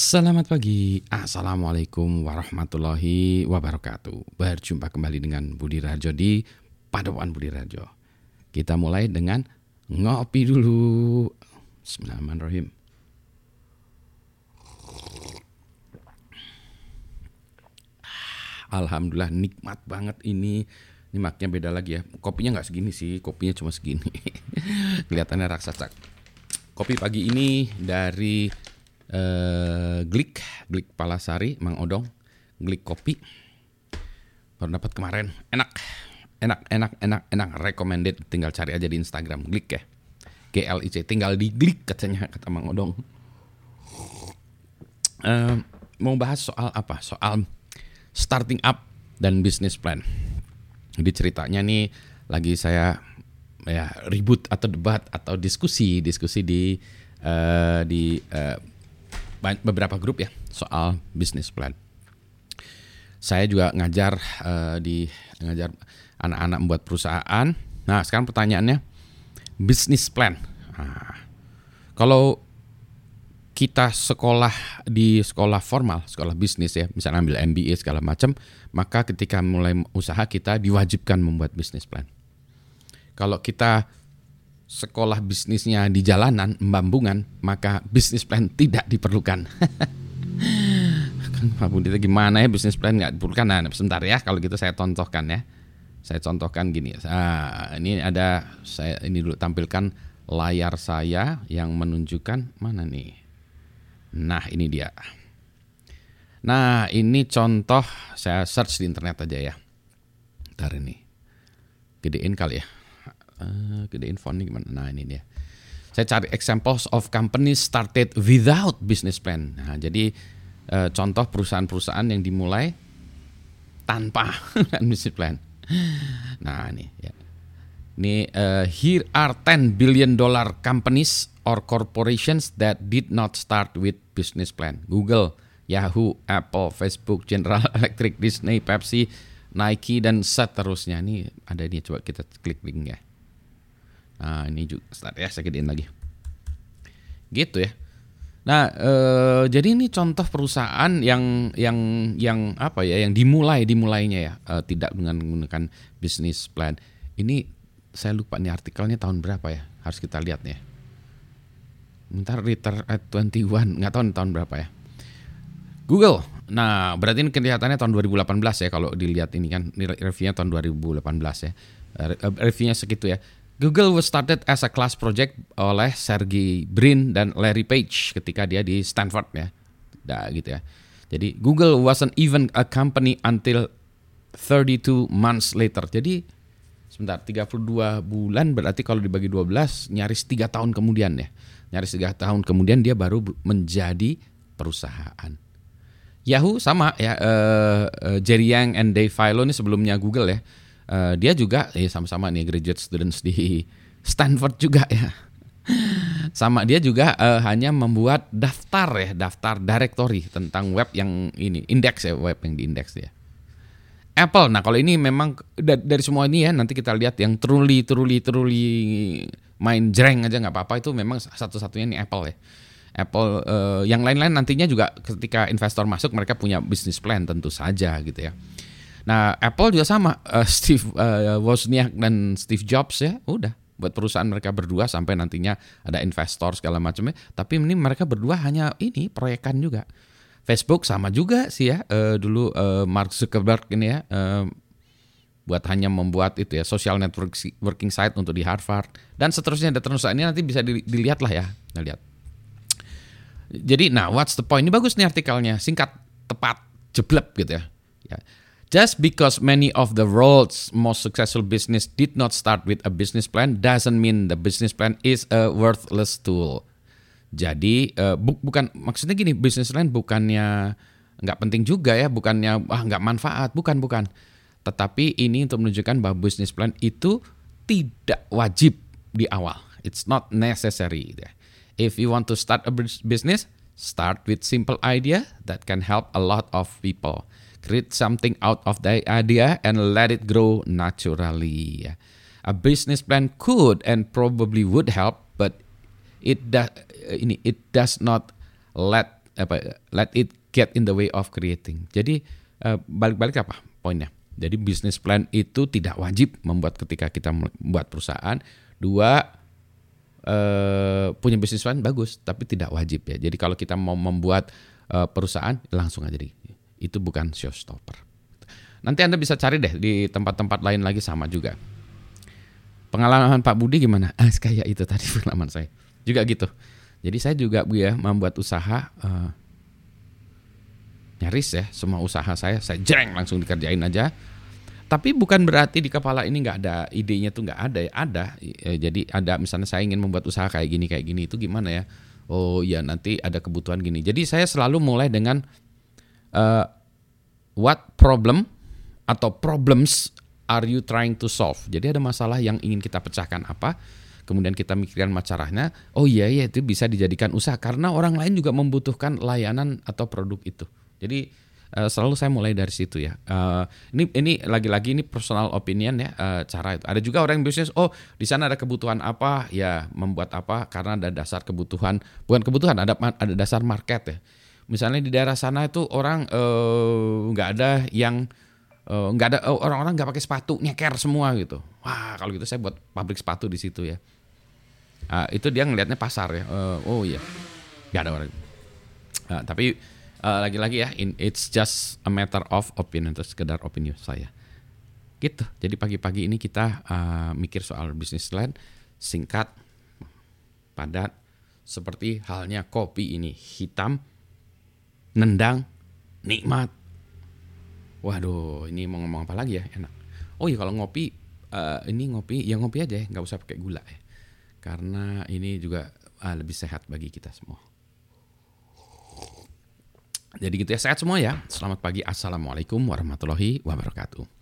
Selamat pagi, Assalamualaikum warahmatullahi wabarakatuh. Berjumpa kembali dengan Budi Rajo di Padewan Budi Rajo Kita mulai dengan ngopi dulu. Bismillahirrahmanirrahim. Alhamdulillah nikmat banget ini. Ini maknya beda lagi ya. Kopinya nggak segini sih, kopinya cuma segini. Kelihatannya raksasa. Kopi pagi ini dari uh, Glik, Glik Palasari, Mang Odong, Glik Kopi. Baru dapat kemarin, enak, enak, enak, enak, enak, recommended. Tinggal cari aja di Instagram, Glik ya. G L I C, tinggal di Glik katanya kata Mang Odong. Uh, mau bahas soal apa? Soal starting up dan business plan. Jadi ceritanya nih lagi saya ya ribut atau debat atau diskusi diskusi di uh, di uh, beberapa grup ya soal bisnis plan. Saya juga ngajar uh, di ngajar anak-anak membuat perusahaan. Nah, sekarang pertanyaannya bisnis plan. Nah, kalau kita sekolah di sekolah formal, sekolah bisnis ya, misalnya ambil MBA segala macam, maka ketika mulai usaha kita diwajibkan membuat bisnis plan. Kalau kita sekolah bisnisnya di jalanan, membambungan, maka bisnis plan tidak diperlukan. Pak Budi gimana ya bisnis plan nggak diperlukan? Nah, sebentar ya, kalau gitu saya contohkan ya. Saya contohkan gini. Nah, ini ada saya ini dulu tampilkan layar saya yang menunjukkan mana nih. Nah, ini dia. Nah, ini contoh saya search di internet aja ya. Ntar ini. Gedein kali ya gedein fontnya gimana? Nah ini dia. Saya cari examples of companies started without business plan. Nah, jadi uh, contoh perusahaan-perusahaan yang dimulai tanpa business plan. Nah ini ya. Ini uh, here are 10 billion dollar companies or corporations that did not start with business plan. Google, Yahoo, Apple, Facebook, General Electric, Disney, Pepsi, Nike dan seterusnya. Ini ada ini coba kita klik link ya. Nah ini juga start ya saya gedein lagi. Gitu ya. Nah eh, jadi ini contoh perusahaan yang yang yang apa ya yang dimulai dimulainya ya eh, tidak dengan menggunakan bisnis plan. Ini saya lupa nih artikelnya tahun berapa ya harus kita lihat nih. Bentar Return at 21 nggak tahu tahun berapa ya. Google. Nah, berarti ini kelihatannya tahun 2018 ya kalau dilihat ini kan ini reviewnya tahun 2018 ya. Eh, reviewnya segitu ya. Google was started as a class project oleh Sergey Brin dan Larry Page ketika dia di Stanford ya. Nah, gitu ya. Jadi Google wasn't even a company until 32 months later. Jadi sebentar 32 bulan berarti kalau dibagi 12 nyaris 3 tahun kemudian ya. Nyaris 3 tahun kemudian dia baru menjadi perusahaan. Yahoo sama ya uh, Jerry Yang and Dave Filo ini sebelumnya Google ya uh, dia juga ya sama-sama nih graduate students di Stanford juga ya. Sama dia juga uh, hanya membuat daftar ya, daftar directory tentang web yang ini, indeks ya, web yang diindeks dia. Apple, nah kalau ini memang dari semua ini ya nanti kita lihat yang truly, truly, truly main jreng aja nggak apa-apa itu memang satu-satunya ini Apple ya. Apple uh, yang lain-lain nantinya juga ketika investor masuk mereka punya bisnis plan tentu saja gitu ya. Nah, Apple juga sama, uh, Steve uh, Wozniak dan Steve Jobs ya, udah buat perusahaan mereka berdua sampai nantinya ada investor segala macamnya. Tapi ini mereka berdua hanya ini proyekan juga. Facebook sama juga sih ya, uh, dulu uh, Mark Zuckerberg ini ya. Uh, buat hanya membuat itu ya social network working site untuk di Harvard dan seterusnya dan terus ini nanti bisa dilihat lah ya nah, lihat jadi nah what's the point ini bagus nih artikelnya singkat tepat jeblek gitu ya ya Just because many of the world's most successful business did not start with a business plan doesn't mean the business plan is a worthless tool. Jadi uh, bu bukan maksudnya gini, business plan bukannya nggak penting juga ya, bukannya ah nggak manfaat, bukan bukan. Tetapi ini untuk menunjukkan bahwa business plan itu tidak wajib di awal. It's not necessary. If you want to start a business, start with simple idea that can help a lot of people create something out of the idea and let it grow naturally. A business plan could and probably would help, but it does ini it does not let apa let it get in the way of creating. Jadi uh, balik-balik apa poinnya? Jadi business plan itu tidak wajib membuat ketika kita membuat perusahaan. Dua uh, punya business plan bagus, tapi tidak wajib ya. Jadi kalau kita mau membuat uh, perusahaan langsung aja di itu bukan showstopper. Nanti Anda bisa cari deh di tempat-tempat lain lagi sama juga. Pengalaman Pak Budi gimana? Ah, kayak itu tadi pengalaman saya. Juga gitu. Jadi saya juga Bu ya membuat usaha uh, nyaris ya semua usaha saya saya jreng langsung dikerjain aja. Tapi bukan berarti di kepala ini nggak ada idenya tuh nggak ada ya ada. Jadi ada misalnya saya ingin membuat usaha kayak gini kayak gini itu gimana ya? Oh ya nanti ada kebutuhan gini. Jadi saya selalu mulai dengan uh, what problem atau problems are you trying to solve? Jadi ada masalah yang ingin kita pecahkan apa? Kemudian kita mikirkan macarahnya, oh iya iya itu bisa dijadikan usaha karena orang lain juga membutuhkan layanan atau produk itu. Jadi uh, selalu saya mulai dari situ ya. Uh, ini ini lagi-lagi ini personal opinion ya uh, cara itu. Ada juga orang yang bisnis, oh di sana ada kebutuhan apa, ya membuat apa karena ada dasar kebutuhan, bukan kebutuhan, ada ada dasar market ya. Misalnya di daerah sana itu orang nggak uh, ada yang nggak uh, ada orang-orang nggak pakai sepatu nyeker semua gitu. Wah kalau gitu saya buat pabrik sepatu di situ ya. Uh, itu dia ngelihatnya pasar ya. Uh, oh iya, nggak ada orang. Uh, tapi uh, lagi-lagi ya, in, it's just a matter of opinion, itu sekedar opini saya. Gitu. Jadi pagi-pagi ini kita uh, mikir soal bisnis plan singkat, padat, seperti halnya kopi ini hitam, nendang, nikmat. Waduh, ini mau ngomong apa lagi ya? Enak. Oh iya kalau ngopi, uh, ini ngopi, ya ngopi aja ya, nggak usah pakai gula ya. Karena ini juga uh, lebih sehat bagi kita semua. Jadi gitu ya, sehat semua ya. Selamat pagi, Assalamualaikum warahmatullahi wabarakatuh.